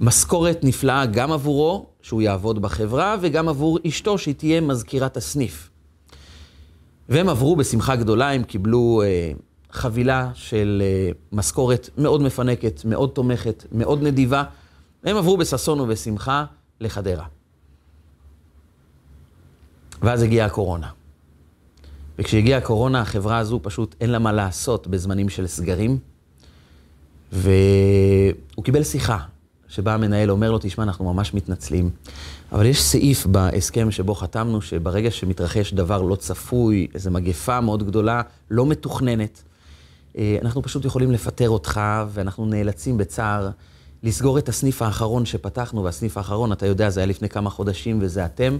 משכורת נפלאה גם עבורו, שהוא יעבוד בחברה, וגם עבור אשתו, שהיא תהיה מזכירת הסניף. והם עברו בשמחה גדולה, הם קיבלו אה, חבילה של אה, משכורת מאוד מפנקת, מאוד תומכת, מאוד נדיבה. הם עברו בששון ובשמחה לחדרה. ואז הגיעה הקורונה. וכשהגיעה הקורונה, החברה הזו פשוט אין לה מה לעשות בזמנים של סגרים. והוא קיבל שיחה, שבה המנהל אומר לו, תשמע, אנחנו ממש מתנצלים, אבל יש סעיף בהסכם שבו חתמנו, שברגע שמתרחש דבר לא צפוי, איזו מגפה מאוד גדולה, לא מתוכננת, אנחנו פשוט יכולים לפטר אותך, ואנחנו נאלצים בצער לסגור את הסניף האחרון שפתחנו, והסניף האחרון, אתה יודע, זה היה לפני כמה חודשים, וזה אתם,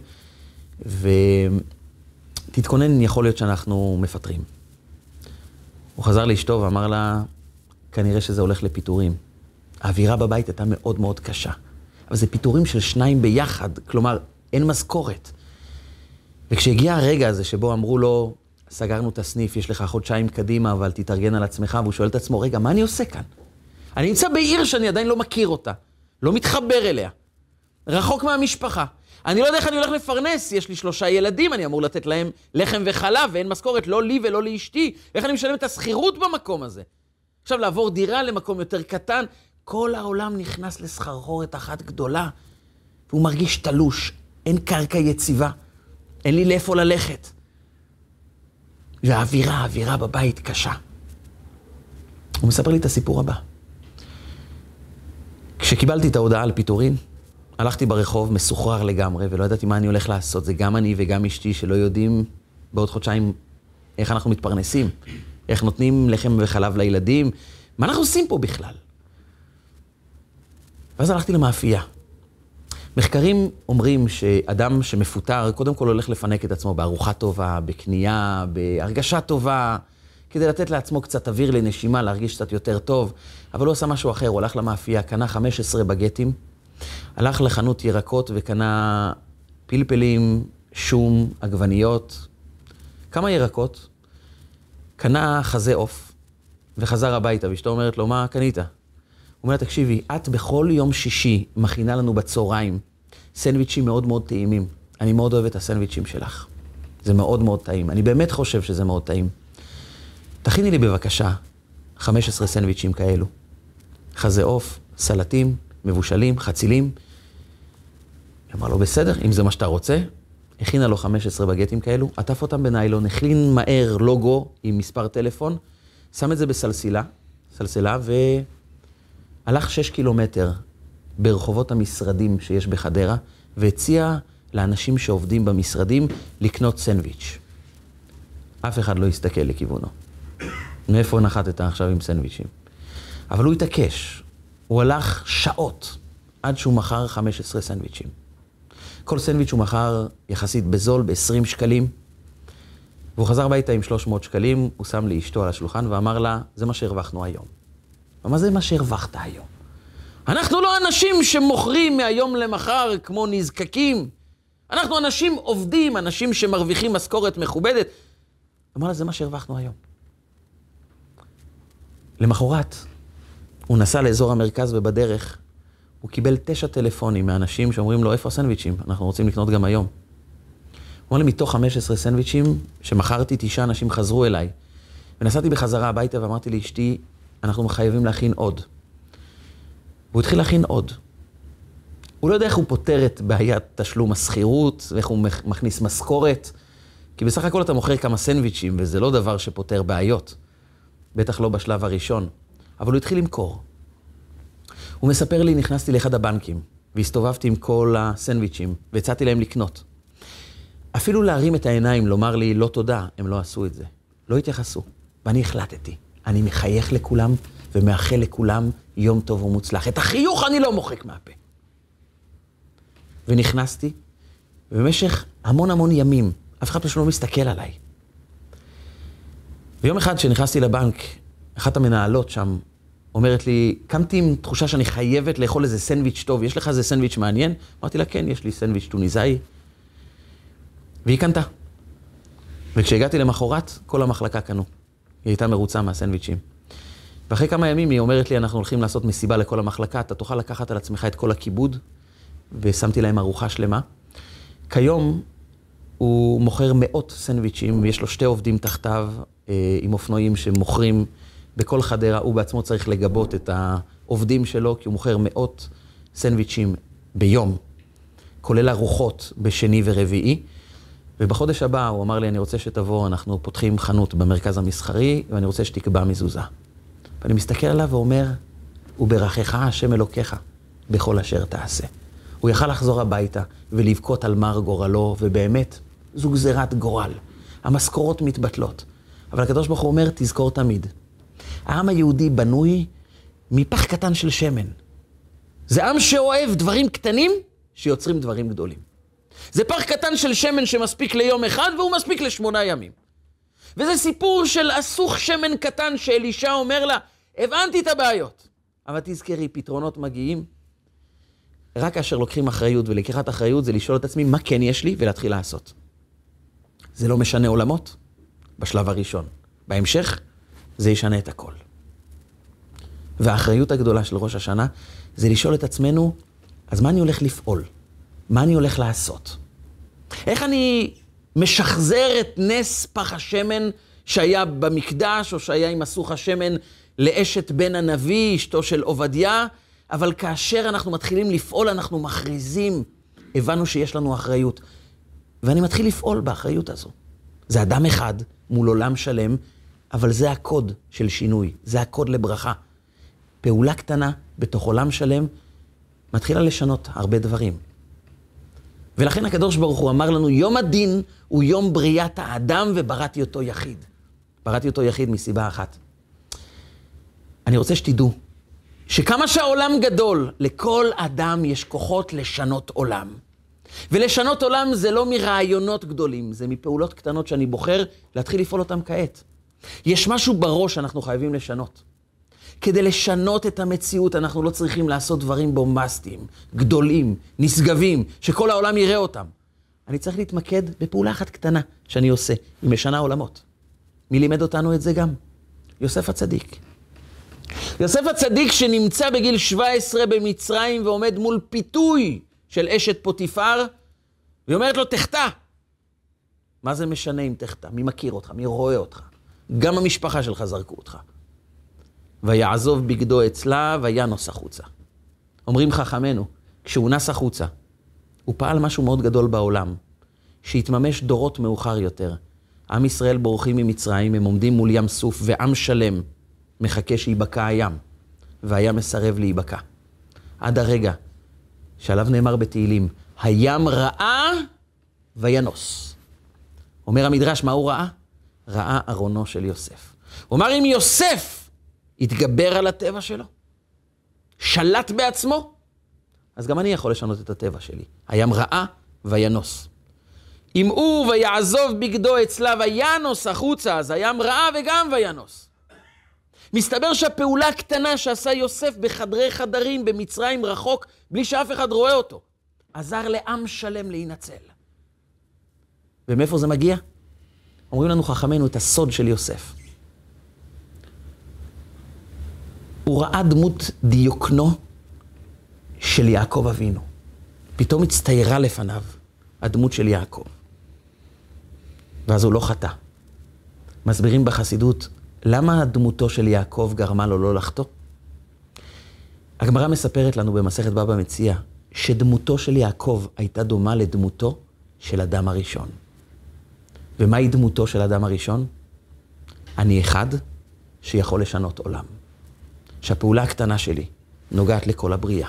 ותתכונן, יכול להיות שאנחנו מפטרים. הוא חזר לאשתו ואמר לה, כנראה שזה הולך לפיטורים. האווירה בבית הייתה מאוד מאוד קשה. אבל זה פיטורים של שניים ביחד, כלומר, אין משכורת. וכשהגיע הרגע הזה שבו אמרו לו, סגרנו את הסניף, יש לך חודשיים קדימה, אבל תתארגן על עצמך, והוא שואל את עצמו, רגע, מה אני עושה כאן? אני נמצא בעיר שאני עדיין לא מכיר אותה, לא מתחבר אליה, רחוק מהמשפחה. אני לא יודע איך אני הולך לפרנס, יש לי שלושה ילדים, אני אמור לתת להם לחם וחלב, ואין משכורת, לא לי ולא לאשתי. איך אני משלם את השכירות במקום הזה? עכשיו, לעבור דירה למקום יותר קטן, כל העולם נכנס לסחרחורת אחת גדולה, והוא מרגיש תלוש, אין קרקע יציבה, אין לי לאיפה ללכת. והאווירה, האווירה בבית קשה. הוא מספר לי את הסיפור הבא. כשקיבלתי את ההודעה על פיטורין, הלכתי ברחוב מסוחרר לגמרי, ולא ידעתי מה אני הולך לעשות. זה גם אני וגם אשתי שלא יודעים בעוד חודשיים איך אנחנו מתפרנסים, איך נותנים לחם וחלב לילדים, מה אנחנו עושים פה בכלל? ואז הלכתי למאפייה. מחקרים אומרים שאדם שמפוטר, קודם כל הולך לפנק את עצמו בארוחה טובה, בקנייה, בהרגשה טובה, כדי לתת לעצמו קצת אוויר לנשימה, להרגיש קצת יותר טוב, אבל הוא עשה משהו אחר, הוא הלך למאפייה, קנה 15 בגטים, הלך לחנות ירקות וקנה פלפלים, שום, עגבניות, כמה ירקות, קנה חזה עוף, וחזר הביתה, ואשתו אומרת לו, מה קנית? אומר, תקשיבי, את בכל יום שישי מכינה לנו בצהריים סנדוויצ'ים מאוד מאוד טעימים. אני מאוד אוהב את הסנדוויצ'ים שלך. זה מאוד מאוד טעים. אני באמת חושב שזה מאוד טעים. תכיני לי בבקשה 15 סנדוויצ'ים כאלו. חזה עוף, סלטים, מבושלים, חצילים. היא אמרה לו, בסדר, אם זה מה שאתה רוצה. הכינה לו 15 בגטים כאלו, עטף אותם בניילון, הכין מהר לוגו עם מספר טלפון, שם את זה בסלסילה, סלסלה, ו... הלך שש קילומטר ברחובות המשרדים שיש בחדרה, והציע לאנשים שעובדים במשרדים לקנות סנדוויץ'. אף אחד לא הסתכל לכיוונו. מאיפה נחתת עכשיו עם סנדוויצ'ים? אבל הוא התעקש. הוא הלך שעות עד שהוא מכר 15 סנדוויצ'ים. כל סנדוויץ' הוא מכר יחסית בזול, ב-20 שקלים. והוא חזר הביתה עם 300 שקלים, הוא שם לאשתו על השולחן ואמר לה, זה מה שהרווחנו היום. ומה זה מה שהרווחת היום? אנחנו לא אנשים שמוכרים מהיום למחר כמו נזקקים. אנחנו אנשים עובדים, אנשים שמרוויחים משכורת מכובדת. אמר לה, זה מה שהרווחנו היום. למחרת, הוא נסע לאזור המרכז ובדרך הוא קיבל תשע טלפונים מאנשים שאומרים לו, איפה הסנדוויצ'ים? אנחנו רוצים לקנות גם היום. הוא אמר לי, מתוך 15 סנדוויצ'ים שמכרתי, תשעה אנשים חזרו אליי. ונסעתי בחזרה הביתה ואמרתי לאשתי, אנחנו חייבים להכין עוד. והוא התחיל להכין עוד. הוא לא יודע איך הוא פותר את בעיית תשלום השכירות, ואיך הוא מכניס משכורת, כי בסך הכל אתה מוכר כמה סנדוויצ'ים, וזה לא דבר שפותר בעיות. בטח לא בשלב הראשון. אבל הוא התחיל למכור. הוא מספר לי, נכנסתי לאחד הבנקים, והסתובבתי עם כל הסנדוויצ'ים, והצעתי להם לקנות. אפילו להרים את העיניים, לומר לי לא תודה, הם לא עשו את זה. לא התייחסו. ואני החלטתי, אני מחייך לכולם ומאחל לכולם יום טוב ומוצלח. את החיוך אני לא מוחק מהפה. ונכנסתי, ובמשך המון המון ימים, אף אחד פשוט לא מסתכל עליי. ויום אחד כשנכנסתי לבנק, אחת המנהלות שם אומרת לי, קמתי עם תחושה שאני חייבת לאכול איזה סנדוויץ' טוב, יש לך איזה סנדוויץ' מעניין? אמרתי לה, כן, יש לי סנדוויץ' טוניסאי. והיא קנתה. וכשהגעתי למחרת, כל המחלקה קנו. היא הייתה מרוצה מהסנדוויצ'ים. ואחרי כמה ימים היא אומרת לי, אנחנו הולכים לעשות מסיבה לכל המחלקה, אתה תוכל לקחת על עצמך את כל הכיבוד, ושמתי להם ארוחה שלמה. כיום הוא מוכר מאות סנדוויצ'ים, ויש לו שתי עובדים תחתיו אה, עם אופנועים שמוכרים בכל חדרה. הוא בעצמו צריך לגבות את העובדים שלו, כי הוא מוכר מאות סנדוויצ'ים ביום, כולל ארוחות בשני ורביעי. ובחודש הבא הוא אמר לי, אני רוצה שתבוא, אנחנו פותחים חנות במרכז המסחרי, ואני רוצה שתקבע מזוזה. ואני מסתכל עליו ואומר, וברכך השם אלוקיך בכל אשר תעשה. הוא יכל לחזור הביתה ולבכות על מר גורלו, ובאמת, זו גזירת גורל. המשכורות מתבטלות. אבל הקדוש ברוך הוא אומר, תזכור תמיד. העם היהודי בנוי מפח קטן של שמן. זה עם שאוהב דברים קטנים שיוצרים דברים גדולים. זה פח קטן של שמן שמספיק ליום אחד והוא מספיק לשמונה ימים. וזה סיפור של אסוך שמן קטן שאלישע אומר לה, הבנתי את הבעיות. אבל תזכרי, פתרונות מגיעים רק כאשר לוקחים אחריות, ולקיחת אחריות זה לשאול את עצמי מה כן יש לי ולהתחיל לעשות. זה לא משנה עולמות בשלב הראשון. בהמשך, זה ישנה את הכל. והאחריות הגדולה של ראש השנה זה לשאול את עצמנו, אז מה אני הולך לפעול? מה אני הולך לעשות? איך אני משחזר את נס פח השמן שהיה במקדש, או שהיה עם הסוך השמן לאשת בן הנביא, אשתו של עובדיה, אבל כאשר אנחנו מתחילים לפעול, אנחנו מכריזים, הבנו שיש לנו אחריות. ואני מתחיל לפעול באחריות הזו. זה אדם אחד מול עולם שלם, אבל זה הקוד של שינוי, זה הקוד לברכה. פעולה קטנה בתוך עולם שלם מתחילה לשנות הרבה דברים. ולכן הקדוש ברוך הוא אמר לנו, יום הדין הוא יום בריאת האדם ובראתי אותו יחיד. בראתי אותו יחיד מסיבה אחת. אני רוצה שתדעו שכמה שהעולם גדול, לכל אדם יש כוחות לשנות עולם. ולשנות עולם זה לא מרעיונות גדולים, זה מפעולות קטנות שאני בוחר להתחיל לפעול אותם כעת. יש משהו בראש שאנחנו חייבים לשנות. כדי לשנות את המציאות, אנחנו לא צריכים לעשות דברים בומבסטיים, גדולים, נשגבים, שכל העולם יראה אותם. אני צריך להתמקד בפעולה אחת קטנה שאני עושה, היא משנה עולמות. מי לימד אותנו את זה גם? יוסף הצדיק. יוסף הצדיק שנמצא בגיל 17 במצרים ועומד מול פיתוי של אשת פוטיפר, והיא אומרת לו, תחטא. מה זה משנה אם תחטא? מי מכיר אותך? מי רואה אותך? גם המשפחה שלך זרקו אותך. ויעזוב בגדו אצלה וינוס החוצה. אומרים חכמינו, כשהוא נס החוצה, הוא פעל משהו מאוד גדול בעולם, שהתממש דורות מאוחר יותר. עם ישראל בורחים ממצרים, הם עומדים מול ים סוף, ועם שלם מחכה שייבקע הים, והים מסרב להיבקע. עד הרגע שעליו נאמר בתהילים, הים ראה וינוס. אומר המדרש, מה הוא ראה? ראה ארונו של יוסף. הוא אמר, אם יוסף התגבר על הטבע שלו, שלט בעצמו, אז גם אני יכול לשנות את הטבע שלי. הים ראה וינוס. אם הוא ויעזוב בגדו אצלה וינוס החוצה, אז הים ראה וגם וינוס. מסתבר שהפעולה הקטנה שעשה יוסף בחדרי חדרים במצרים רחוק, בלי שאף אחד רואה אותו, עזר לעם שלם להינצל. ומאיפה זה מגיע? אומרים לנו חכמינו את הסוד של יוסף. הוא ראה דמות דיוקנו של יעקב אבינו. פתאום הצטיירה לפניו הדמות של יעקב. ואז הוא לא חטא. מסבירים בחסידות, למה דמותו של יעקב גרמה לו לא לחטוא? הגמרא מספרת לנו במסכת בבא מציע, שדמותו של יעקב הייתה דומה לדמותו של אדם הראשון. ומהי דמותו של אדם הראשון? אני אחד שיכול לשנות עולם. שהפעולה הקטנה שלי נוגעת לכל הבריאה.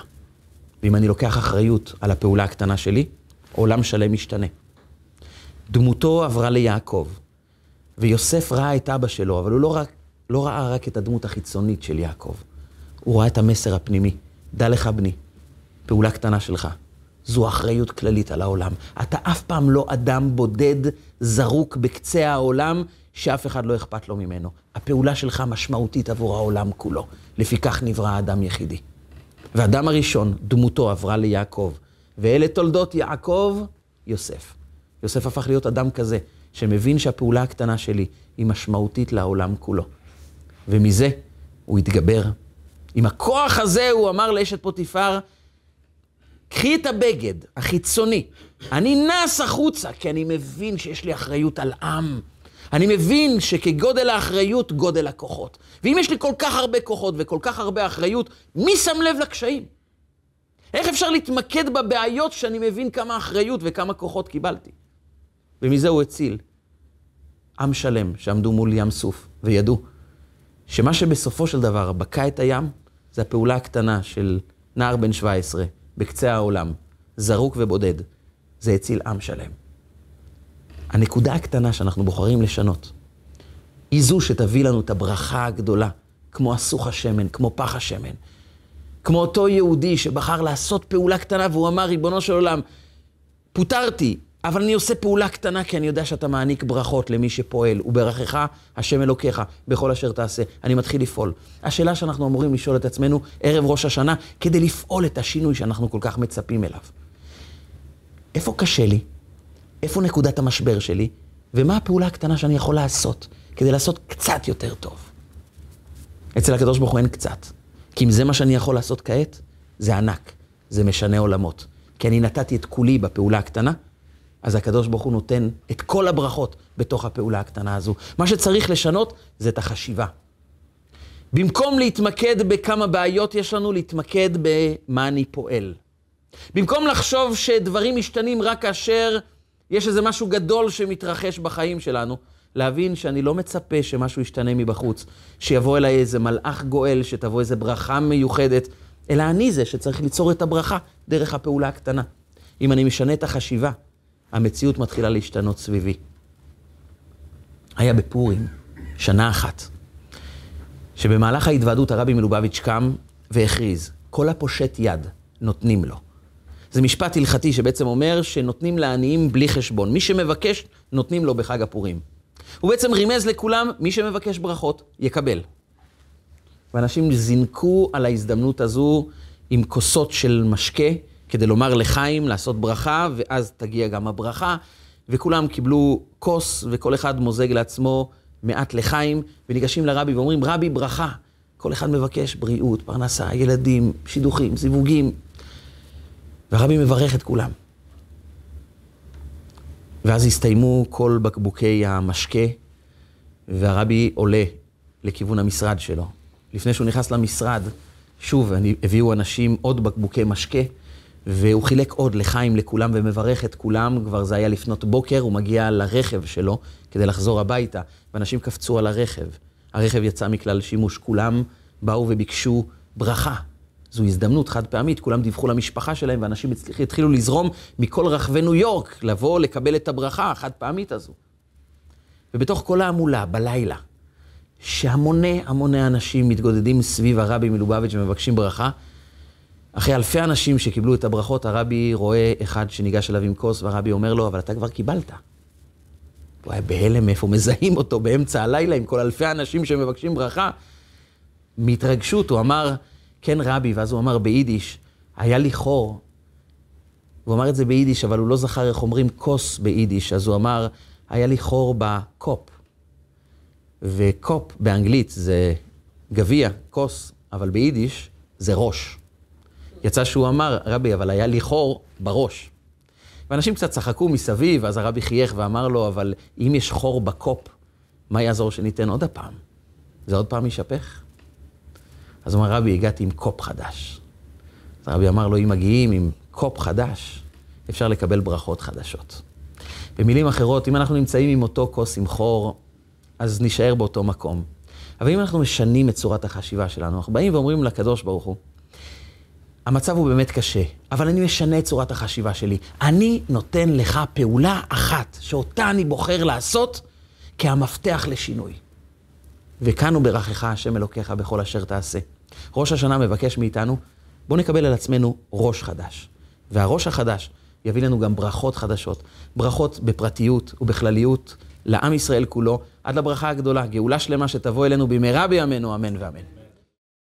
ואם אני לוקח אחריות על הפעולה הקטנה שלי, עולם שלם משתנה. דמותו עברה ליעקב, ויוסף ראה את אבא שלו, אבל הוא לא, רק, לא ראה רק את הדמות החיצונית של יעקב. הוא ראה את המסר הפנימי. דע לך, בני, פעולה קטנה שלך. זו אחריות כללית על העולם. אתה אף פעם לא אדם בודד, זרוק בקצה העולם, שאף אחד לא אכפת לו ממנו. הפעולה שלך משמעותית עבור העולם כולו. לפיכך נברא אדם יחידי. ואדם הראשון, דמותו עברה ליעקב, ואלה תולדות יעקב, יוסף. יוסף הפך להיות אדם כזה, שמבין שהפעולה הקטנה שלי היא משמעותית לעולם כולו. ומזה הוא התגבר. עם הכוח הזה הוא אמר לאשת פוטיפר, קחי את הבגד החיצוני, אני נס החוצה, כי אני מבין שיש לי אחריות על עם. אני מבין שכגודל האחריות, גודל הכוחות. ואם יש לי כל כך הרבה כוחות וכל כך הרבה אחריות, מי שם לב לקשיים? איך אפשר להתמקד בבעיות שאני מבין כמה אחריות וכמה כוחות קיבלתי? ומזה הוא הציל עם שלם שעמדו מול ים סוף וידעו שמה שבסופו של דבר בקע את הים, זה הפעולה הקטנה של נער בן 17 בקצה העולם, זרוק ובודד. זה הציל עם שלם. הנקודה הקטנה שאנחנו בוחרים לשנות, היא זו שתביא לנו את הברכה הגדולה, כמו הסוך השמן, כמו פח השמן. כמו אותו יהודי שבחר לעשות פעולה קטנה והוא אמר, ריבונו של עולם, פוטרתי, אבל אני עושה פעולה קטנה כי אני יודע שאתה מעניק ברכות למי שפועל, וברכך השם אלוקיך בכל אשר תעשה. אני מתחיל לפעול. השאלה שאנחנו אמורים לשאול את עצמנו ערב ראש השנה, כדי לפעול את השינוי שאנחנו כל כך מצפים אליו. איפה קשה לי? איפה נקודת המשבר שלי? ומה הפעולה הקטנה שאני יכול לעשות כדי לעשות קצת יותר טוב? אצל הקדוש ברוך הוא אין קצת. כי אם זה מה שאני יכול לעשות כעת, זה ענק, זה משנה עולמות. כי אני נתתי את כולי בפעולה הקטנה, אז הקדוש ברוך הוא נותן את כל הברכות בתוך הפעולה הקטנה הזו. מה שצריך לשנות זה את החשיבה. במקום להתמקד בכמה בעיות יש לנו, להתמקד במה אני פועל. במקום לחשוב שדברים משתנים רק כאשר יש איזה משהו גדול שמתרחש בחיים שלנו, להבין שאני לא מצפה שמשהו ישתנה מבחוץ, שיבוא אליי איזה מלאך גואל, שתבוא איזה ברכה מיוחדת, אלא אני זה שצריך ליצור את הברכה דרך הפעולה הקטנה. אם אני משנה את החשיבה, המציאות מתחילה להשתנות סביבי. היה בפורים, שנה אחת, שבמהלך ההתוועדות הרבי מלובביץ' קם והכריז, כל הפושט יד, נותנים לו. זה משפט הלכתי שבעצם אומר שנותנים לעניים בלי חשבון. מי שמבקש, נותנים לו בחג הפורים. הוא בעצם רימז לכולם, מי שמבקש ברכות, יקבל. ואנשים זינקו על ההזדמנות הזו עם כוסות של משקה, כדי לומר לחיים, לעשות ברכה, ואז תגיע גם הברכה. וכולם קיבלו כוס, וכל אחד מוזג לעצמו מעט לחיים, וניגשים לרבי ואומרים, רבי, ברכה. כל אחד מבקש בריאות, פרנסה, ילדים, שידוכים, זיווגים. והרבי מברך את כולם. ואז הסתיימו כל בקבוקי המשקה, והרבי עולה לכיוון המשרד שלו. לפני שהוא נכנס למשרד, שוב, הביאו אנשים עוד בקבוקי משקה, והוא חילק עוד לחיים לכולם ומברך את כולם, כבר זה היה לפנות בוקר, הוא מגיע לרכב שלו כדי לחזור הביתה, ואנשים קפצו על הרכב. הרכב יצא מכלל שימוש, כולם באו וביקשו ברכה. זו הזדמנות חד פעמית, כולם דיווחו למשפחה שלהם, ואנשים התחילו לזרום מכל רחבי ניו יורק, לבוא לקבל את הברכה החד פעמית הזו. ובתוך כל ההמולה, בלילה, שהמוני המוני אנשים מתגודדים סביב הרבי מלובביץ' ומבקשים ברכה, אחרי אלפי אנשים שקיבלו את הברכות, הרבי רואה אחד שניגש אליו עם כוס, והרבי אומר לו, אבל אתה כבר קיבלת. הוא היה בהלם מאיפה מזהים אותו באמצע הלילה עם כל אלפי אנשים שמבקשים ברכה. מהתרגשות, הוא אמר, כן רבי, ואז הוא אמר ביידיש, היה לי חור. הוא אמר את זה ביידיש, אבל הוא לא זכר איך אומרים כוס ביידיש, אז הוא אמר, היה לי חור בקופ. ו cup באנגלית זה גביע, כוס, אבל ביידיש זה ראש. יצא שהוא אמר, רבי, אבל היה לי חור בראש. ואנשים קצת צחקו מסביב, אז הרבי חייך ואמר לו, אבל אם יש חור בקופ, מה יעזור שניתן עוד הפעם? זה עוד פעם יישפך? אז הוא אמר, רבי, הגעתי עם קופ חדש. אז הרבי אמר לו, אם מגיעים עם קופ חדש, אפשר לקבל ברכות חדשות. במילים אחרות, אם אנחנו נמצאים עם אותו כוס עם חור, אז נישאר באותו מקום. אבל אם אנחנו משנים את צורת החשיבה שלנו, אנחנו באים ואומרים לקדוש ברוך הוא, המצב הוא באמת קשה, אבל אני משנה את צורת החשיבה שלי. אני נותן לך פעולה אחת, שאותה אני בוחר לעשות כהמפתח לשינוי. וכאן הוא ברכך, השם אלוקיך, בכל אשר תעשה. ראש השנה מבקש מאיתנו, בואו נקבל על עצמנו ראש חדש. והראש החדש יביא לנו גם ברכות חדשות. ברכות בפרטיות ובכלליות לעם ישראל כולו, עד לברכה הגדולה, גאולה שלמה שתבוא אלינו במהרה בימינו, אמן ואמן.